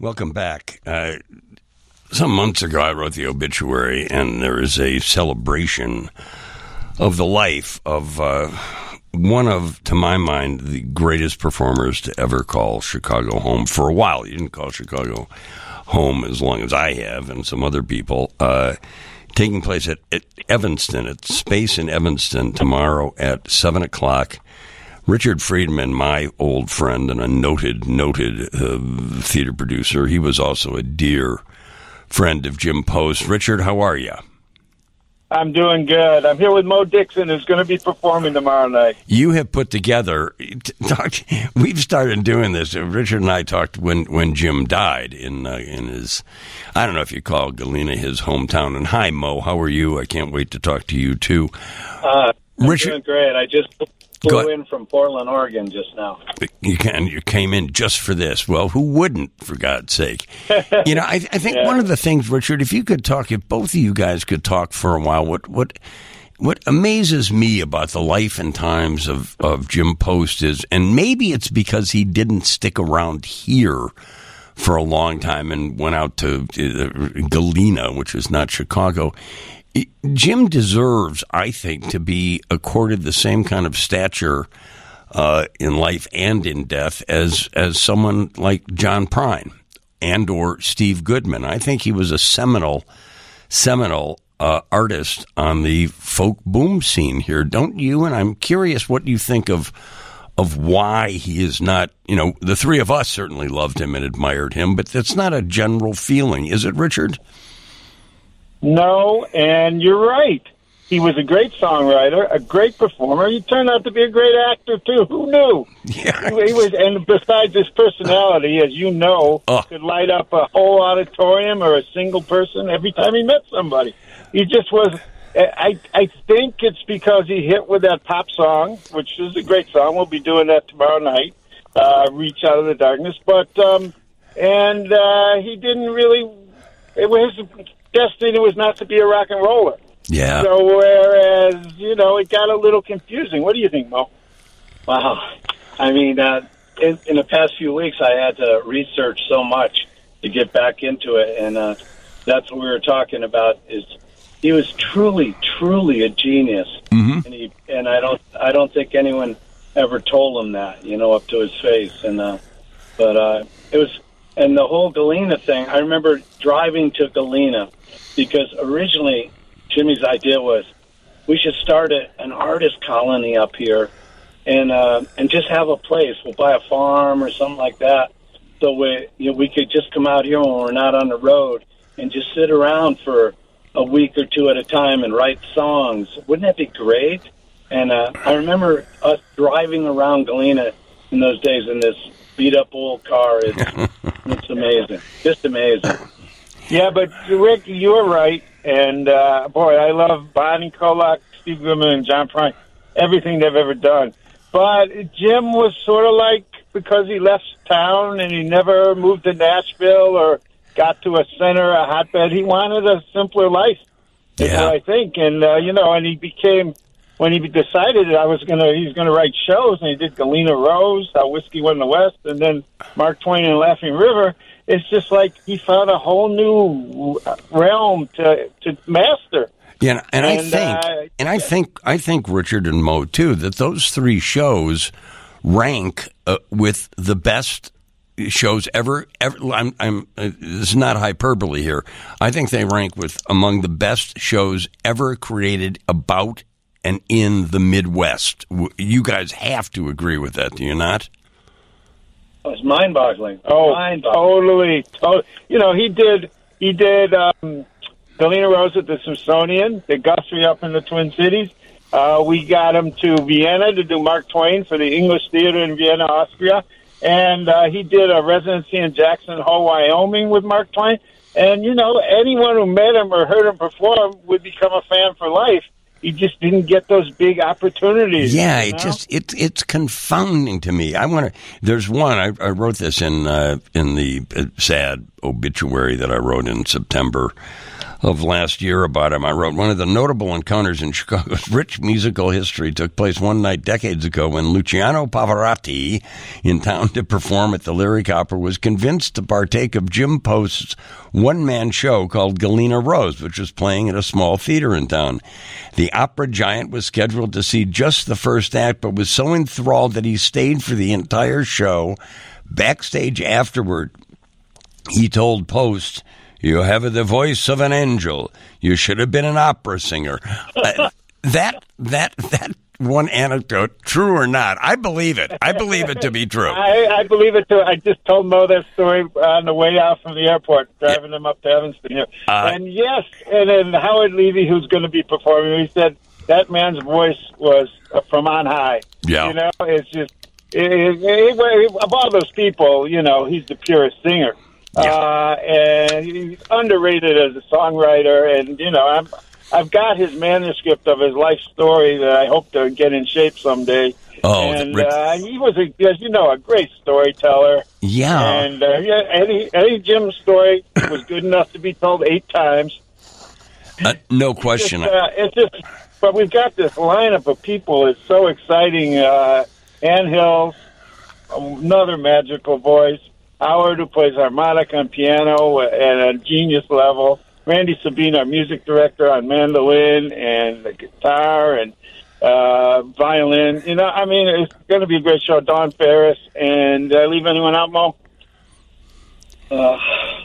Welcome back. Uh, some months ago, I wrote the obituary, and there is a celebration of the life of uh, one of, to my mind, the greatest performers to ever call Chicago home. For a while, he didn't call Chicago home as long as I have, and some other people. Uh, taking place at, at Evanston, at Space in Evanston, tomorrow at 7 o'clock. Richard Friedman, my old friend and a noted, noted uh, theater producer, he was also a dear friend of Jim Post. Richard, how are you? I'm doing good. I'm here with Mo Dixon, who's going to be performing tomorrow night. You have put together. Talk, we've started doing this. Richard and I talked when when Jim died in uh, in his. I don't know if you call Galena his hometown. And hi, Mo. How are you? I can't wait to talk to you too. Uh, I'm Richard, doing great. I just flew in from Portland, Oregon just now. You can you came in just for this. Well, who wouldn't, for God's sake? you know, I, I think yeah. one of the things, Richard, if you could talk, if both of you guys could talk for a while, what what what amazes me about the life and times of, of Jim Post is, and maybe it's because he didn't stick around here for a long time and went out to uh, Galena, which is not Chicago. Jim deserves, I think, to be accorded the same kind of stature uh, in life and in death as as someone like John Prine and or Steve Goodman. I think he was a seminal seminal uh, artist on the folk boom scene here, don't you? And I'm curious what you think of of why he is not. You know, the three of us certainly loved him and admired him, but that's not a general feeling, is it, Richard? No, and you're right. He was a great songwriter, a great performer. He turned out to be a great actor too. Who knew? Yeah. He was, and besides his personality, as you know, oh. could light up a whole auditorium or a single person every time he met somebody. He just was. I I think it's because he hit with that pop song, which is a great song. We'll be doing that tomorrow night. Uh, Reach out of the darkness, but um, and uh, he didn't really. It was destiny was not to be a rock and roller. Yeah. So whereas you know it got a little confusing. What do you think, Mo? Wow. I mean, uh, in, in the past few weeks, I had to research so much to get back into it, and uh, that's what we were talking about. Is he was truly, truly a genius, mm-hmm. and he and I don't, I don't think anyone ever told him that, you know, up to his face. And uh, but uh, it was, and the whole Galena thing. I remember driving to Galena because originally Jimmy's idea was we should start a, an artist colony up here and uh, and just have a place. We'll buy a farm or something like that, so we you know, we could just come out here when we're not on the road and just sit around for a week or two at a time and write songs. Wouldn't that be great? And uh, I remember us driving around Galena in those days in this beat up old car. It's, it's amazing, just amazing. Yeah, but Rick, you were right. And uh, boy, I love Bonnie Koloc, Steve Goodman, and John Prine, everything they've ever done. But Jim was sort of like because he left town and he never moved to Nashville or got to a center, a hotbed. He wanted a simpler life. Yeah, I think, and uh, you know, and he became when he decided that I was gonna he's gonna write shows, and he did Galena Rose, How Whiskey Won the West, and then Mark Twain and Laughing River it's just like he found a whole new realm to to master. Yeah, and, and I think, uh, and I think, I think Richard and Mo too that those three shows rank uh, with the best shows ever. ever I'm, I'm uh, this is not hyperbole here. I think they rank with among the best shows ever created about and in the Midwest. You guys have to agree with that, do you not? It was mind-boggling. Oh, mind-boggling. totally, totally. You know, he did. He did. Um, Galena Rose at the Smithsonian. The Guthrie up in the Twin Cities. Uh, we got him to Vienna to do Mark Twain for the English Theater in Vienna, Austria, and uh, he did a residency in Jackson Hole, Wyoming, with Mark Twain. And you know, anyone who met him or heard him perform would become a fan for life he just didn't get those big opportunities. Yeah, it know? just it it's confounding to me. I want to. There's one I, I wrote this in uh, in the uh, sad obituary that I wrote in September. Of last year about him. I wrote one of the notable encounters in Chicago's rich musical history took place one night decades ago when Luciano Pavarotti, in town to perform at the Lyric Opera, was convinced to partake of Jim Post's one man show called Galena Rose, which was playing at a small theater in town. The opera giant was scheduled to see just the first act, but was so enthralled that he stayed for the entire show. Backstage afterward, he told Post, You have the voice of an angel. You should have been an opera singer. Uh, that, that, that one anecdote, true or not, I believe it. I believe it to be true. I, I believe it too. I just told Mo that story on the way out from the airport, driving him up to Evanston here. Uh, and yes, and then Howard Levy, who's going to be performing, he said that man's voice was from on high. Yeah. You know, it's just, it, it, it, of all those people, you know, he's the purest singer. Yeah. Uh, and he's underrated as a songwriter. And, you know, I'm, I've got his manuscript of his life story that I hope to get in shape someday. Oh, and uh, he was, a, as you know, a great storyteller. Yeah. And uh, yeah, Eddie, Eddie Jim's story was good enough to be told eight times. Uh, no question. Just, uh, it's just, but we've got this lineup of people. It's so exciting. Uh, Ann Hills, another magical voice. Howard, who plays harmonica and piano at a genius level. Randy Sabien, our music director on mandolin and the guitar and uh, violin. You know, I mean, it's going to be a great show. Don Ferris. And uh, leave anyone out, Mo? Uh,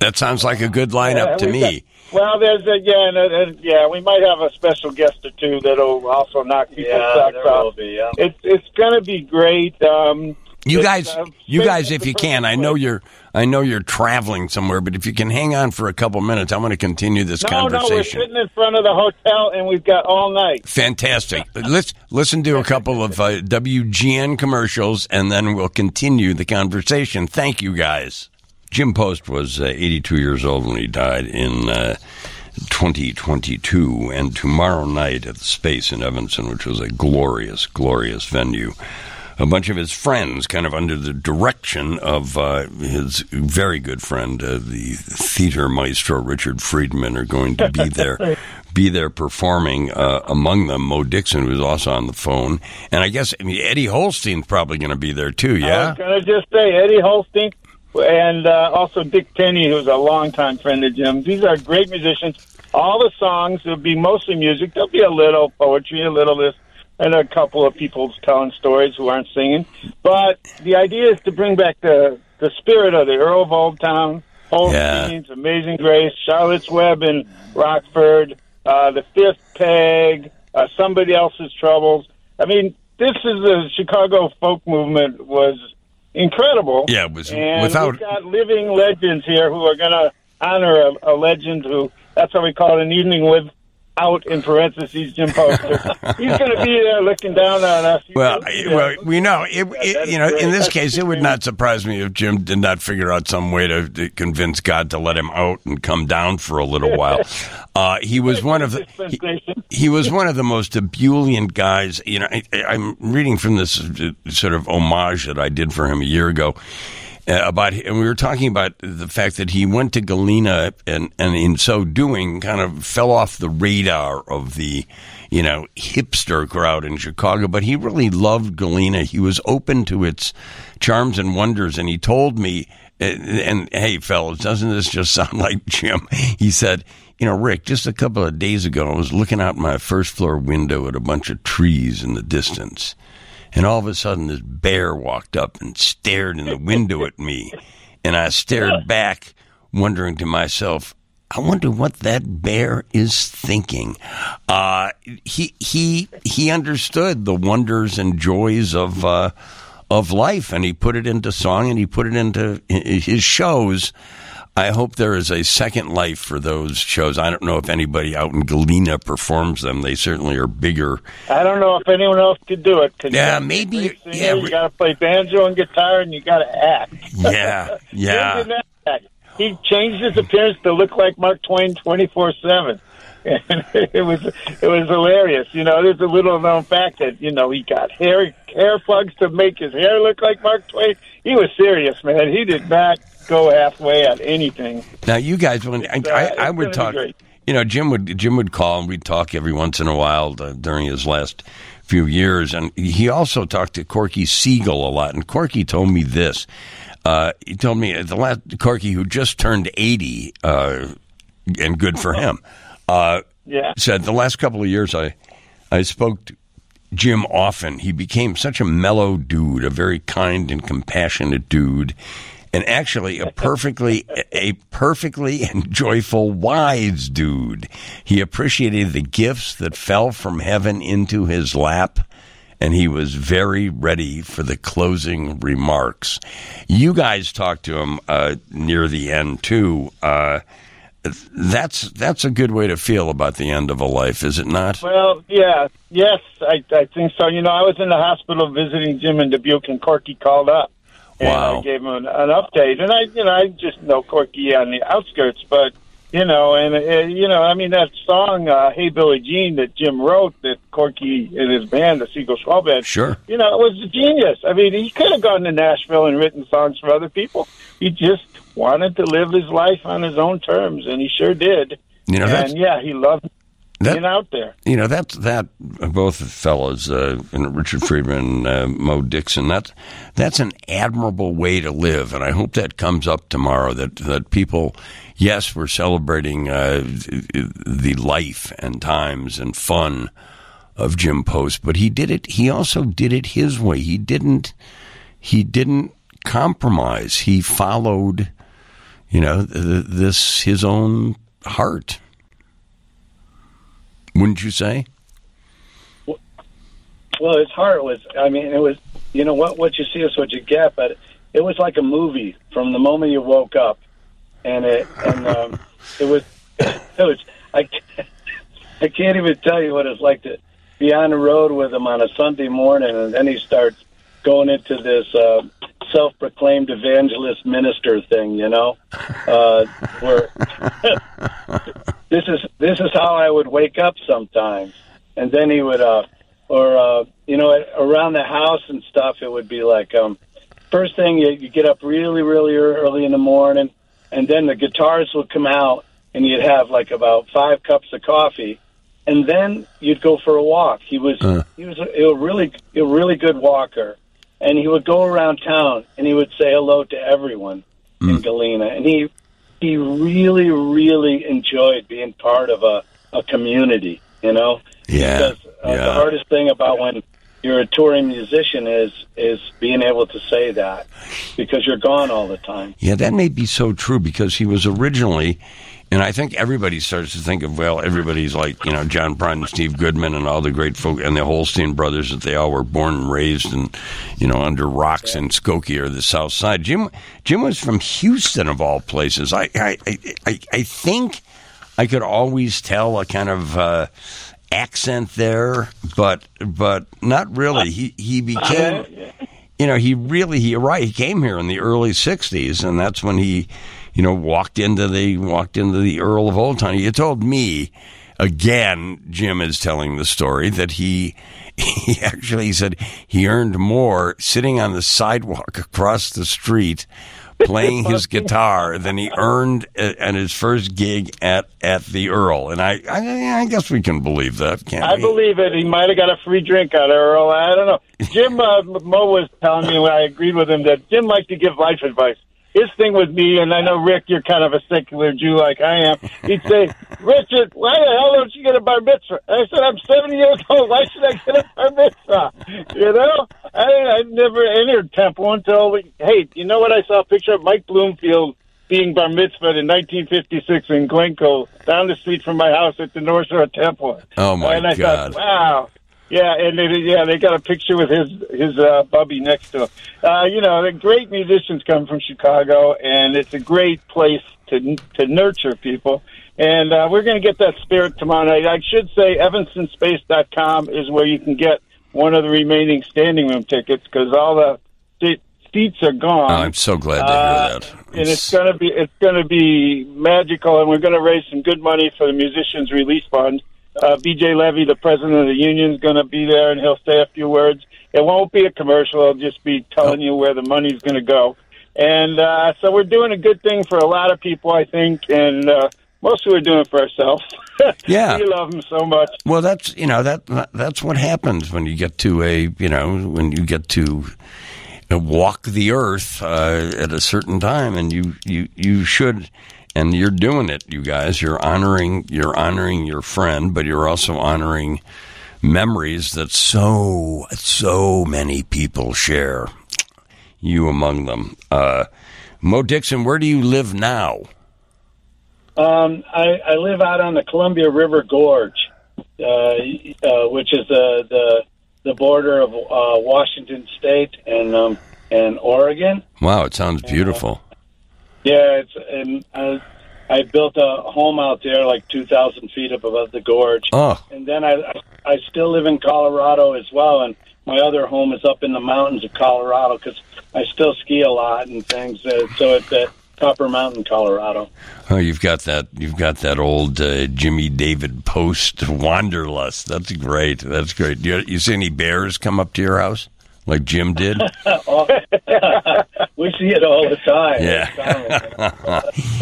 that sounds like a good lineup yeah, to me. got- well, there's a, yeah, and, and, yeah, we might have a special guest or two that'll also knock people's Yeah, socks there will off. be. Yeah. It's it's going to be great. Um, You it's, guys, uh, you guys, if you can, I know you're, I know you're traveling somewhere, but if you can hang on for a couple minutes, I'm going to continue this No, no, we're sitting in front of the hotel, and we've got all night. Fantastic. Let's listen to a couple of uh, WGN commercials, and then we'll continue the conversation. Thank you, guys. Jim Post was uh, 82 years old when he died in uh, 2022, and tomorrow night at the Space in Evanston, which was a glorious, glorious venue. A bunch of his friends, kind of under the direction of uh, his very good friend, uh, the theater maestro Richard Friedman, are going to be there, be there performing. Uh, among them, Mo Dixon, who's also on the phone, and I guess I mean, Eddie Holstein's probably going to be there too. Yeah, I was going to just say Eddie Holstein and uh, also Dick Tenney, who's a longtime friend of Jim's. These are great musicians. All the songs will be mostly music. There'll be a little poetry, a little this, and a couple of people telling stories who aren't singing. But the idea is to bring back the the spirit of the Earl of Old Town, Holstein's, Amazing Grace, Charlotte's Web in Rockford, uh, the Fifth Peg, uh, Somebody Else's Troubles. I mean, this is the Chicago folk movement was incredible. Yeah, it was and without- we've got living legends here who are going to honor a, a legend who that's how we call it an evening with out in parentheses Jim Poster. He's going to be there looking down on us. He's Well, I- well, we know it, it. You know, great. in this That's case, it would not surprise me if Jim did not figure out some way to, to convince God to let him out and come down for a little while. Uh, he was one of the. He, he was one of the most ebullient guys. You know, I, I'm reading from this sort of homage that I did for him a year ago about, and we were talking about the fact that he went to Galena and, and in so doing, kind of fell off the radar of the, you know, hipster crowd in Chicago. But he really loved Galena. He was open to its charms and wonders, and he told me. uh, And hey, fellas, doesn't this just sound like Jim? He said, you know, Rick, just a couple of days ago, I was looking out my first floor window at a bunch of trees in the distance. And all of a sudden, this bear walked up and stared in the window at me. And I stared back, wondering to myself, I wonder what that bear is thinking. Uh, he he he understood the wonders and joys of uh, of life, and he put it into song, and he put it into his shows. I hope there is a second life for those shows. I don't know if anybody out in Galena performs them. They certainly are bigger. I don't know if anyone else could do it. Yeah, gotta be a maybe- singer, yeah, you got to play banjo and guitar, and you got to act. Yeah, yeah. Jim didn't act. He changed his appearance to look like Mark Twain twenty four seven. And it was it was hilarious. You know, there's a little known fact that you know he got hair hair plugs to make his hair look like Mark Twain. He was serious, man. He did not go halfway at anything. Now, you guys, when I, uh, I, I would talk, you know, Jim would Jim would call and we'd talk every once in a while uh, during his last few years, and he also talked to Corky Siegel a lot. And Corky told me this. Uh, he told me the last Corky, who just turned eighty, uh, and good for him. Uh, Yeah. said the last couple of years I I spoke to Jim often. He became such a mellow dude, a very kind and compassionate dude, and actually a perfectly a perfectly and joyful wise dude. He appreciated the gifts that fell from heaven into his lap. And he was very ready for the closing remarks. You guys talked to him uh, near the end too. Uh, that's that's a good way to feel about the end of a life, is it not? Well, yeah, yes, I, I think so. You know, I was in the hospital visiting Jim in Dubuque, and Corky called up, and Wow. I gave him an, an update. And I, you know, I just know Corky on the outskirts, but you know, and uh, you know, I mean that song uh, "Hey Billy Jean" that Jim wrote, that Corky and his band, the Siegel-Schwall Band, Sure. you know, it was a genius. I mean, he could have gone to Nashville and written songs for other people. He just wanted to live his life on his own terms, and he sure did. You know and yeah, he loved that, being out there. you know that's that both fellows, uh, Richard Friedman, uh, Mo Dixon. That that's an admirable way to live, and I hope that comes up tomorrow. That that people, yes, we're celebrating uh, the life and times and fun of Jim Post, but he did it. He also did it his way. He didn't. He didn't compromise. He followed, you know, this his own heart. Wouldn't you say? Well, his heart was. I mean, it was. You know what? What you see is what you get. But it was like a movie from the moment you woke up, and it and um, it was. It was. I. can't- I can't even tell you what it's like to be on the road with him on a Sunday morning, and then he starts going into this uh, self-proclaimed evangelist minister thing. You know, uh, where this is this is how I would wake up sometimes, and then he would, uh, or uh, you know, around the house and stuff, it would be like, um, first thing you, you get up really, really early in the morning, and then the guitars would come out, and you'd have like about five cups of coffee, and then you'd go for a walk. He was Uh. he was a, a really a really good walker, and he would go around town and he would say hello to everyone in Galena, and he he really really enjoyed being part of a a community. You know, Yeah, because uh, yeah. the hardest thing about when you're a touring musician is is being able to say that because you're gone all the time. Yeah, that may be so true because he was originally, and I think everybody starts to think of, well, everybody's like, you know, John Prine and Steve Goodman and all the great folk and the Holstein brothers that they all were born and raised and, you know, under rocks in Skokie or the South Side. Jim, Jim was from Houston of all places. I, I, I, I, I think I could always tell a kind of, uh, accent there, but, but not really. He, he became, you know, he really he right. He came here in the early '60s, and that's when he, you know, walked into the walked into the Earl of Old Town. He told me again. Jim is telling the story that he he actually said he earned more sitting on the sidewalk across the street playing his guitar than he earned at, his first gig at at the Earl. And I I, I guess we can believe that, can't I we? I believe it. He might have got a free drink out of Earl. I don't know. Jim uh, Mo was telling me I agreed with him that Jim liked to give life advice. His thing with me, and I know Rick, you're kind of a secular Jew like I am. He'd say, "Richard, why the hell don't you get a bar mitzvah?" I said, "I'm 70 years old. Why should I get a bar mitzvah?" You know, I I never entered temple until hey, you know what? I saw a picture of Mike Bloomfield being bar mitzvah in 1956 in Glencoe, down the street from my house at the North Shore Temple. Oh, my and I God. Thought, wow. Yeah, and they, yeah, they got a picture with his his uh, bubby next to him. Uh, you know, the great musicians come from Chicago, and it's a great place to to nurture people. And uh, we're going to get that spirit tomorrow night. I should say, evanstonspace.com is where you can get one of the remaining standing room tickets because all the se- seats are gone. Oh, I'm so glad to Uh, hear that. and it's gonna be it's gonna be magical, and we're gonna raise some good money for the Musicians Release Fund. Uh, B.J. Levy, the president of the union, is going to be there, and he'll say a few words. It won't be a commercial; I'll just be telling you where the money's going to go. And uh, so we're doing a good thing for a lot of people, I think. And uh, mostly we're doing it for ourselves. Yeah. we love them so much. Well, that's you know that that's what happens when you get to a you know when you get to walk the earth uh, at a certain time, and you you you should, and you're doing it, you guys. You're honoring you're honoring your friend, but you're also honoring memories that so so many people share. You among them. Uh, Mo Dixon, where do you live now? Um, I, I live out on the Columbia River Gorge, uh, uh, which is the the, the border of uh, Washington State and um, and Oregon. Wow, it sounds beautiful. Yeah, it's and I, I built a home out there, like two thousand feet up above the gorge. Oh, And then I I still live in Colorado as well, and my other home is up in the mountains of Colorado because I still ski a lot and things. Uh, so it's at Copper Mountain, Colorado. Oh, you've got that. You've got that old uh, Jimmy David Post wanderlust. That's great. That's great. You, you see any bears come up to your house like Jim did? we see it all the time. Yeah.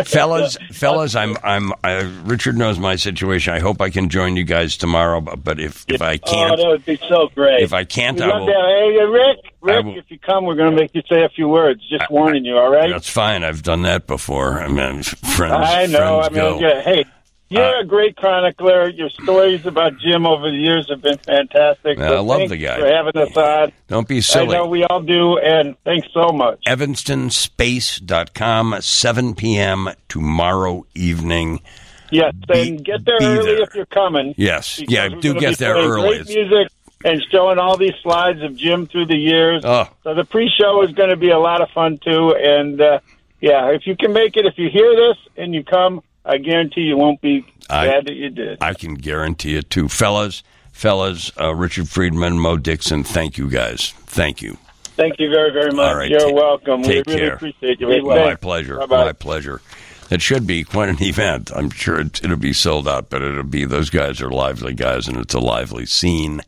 fellas, fellas, I'm, I'm, I, Richard knows my situation. I hope I can join you guys tomorrow. But, but if, if I Oh, can't, that would be so great. if I can't, We I will. Hey, Rick, Rick, will- if you come, we're going to make you say a few words. Just warning you, all right? That's fine. I've done that before. I mean, friends, I know. I friends mean, go. yeah, hey, you're Uh, a great chronicler. Your stories about Jim over the years have been fantastic. So I love the guy. for having us on. Don't be silly. I know we all do, and thanks so much. EvanstonSpace.com, 7 p.m. tomorrow evening. Yes, Be- and get there early there. if you're coming. Yes. Yeah, do get there early. Great music and showing all these slides of Jim through the years. Oh, So the pre-show is going to be a lot of fun too. And uh, yeah, if you can make it, if you hear this and you come, I guarantee you won't be I- sad that you did. I can guarantee it too. Fellas, fellas, uh, Richard Friedman, Mo Dixon, thank you guys. Thank you. Thank you very, very much. All right. You're welcome. take we really care. appreciate you. Well. My pleasure. Bye-bye. My pleasure. It should be quite an event. I'm sure it, it'll be sold out, but it'll be those guys are lively guys, and it's a lively scene.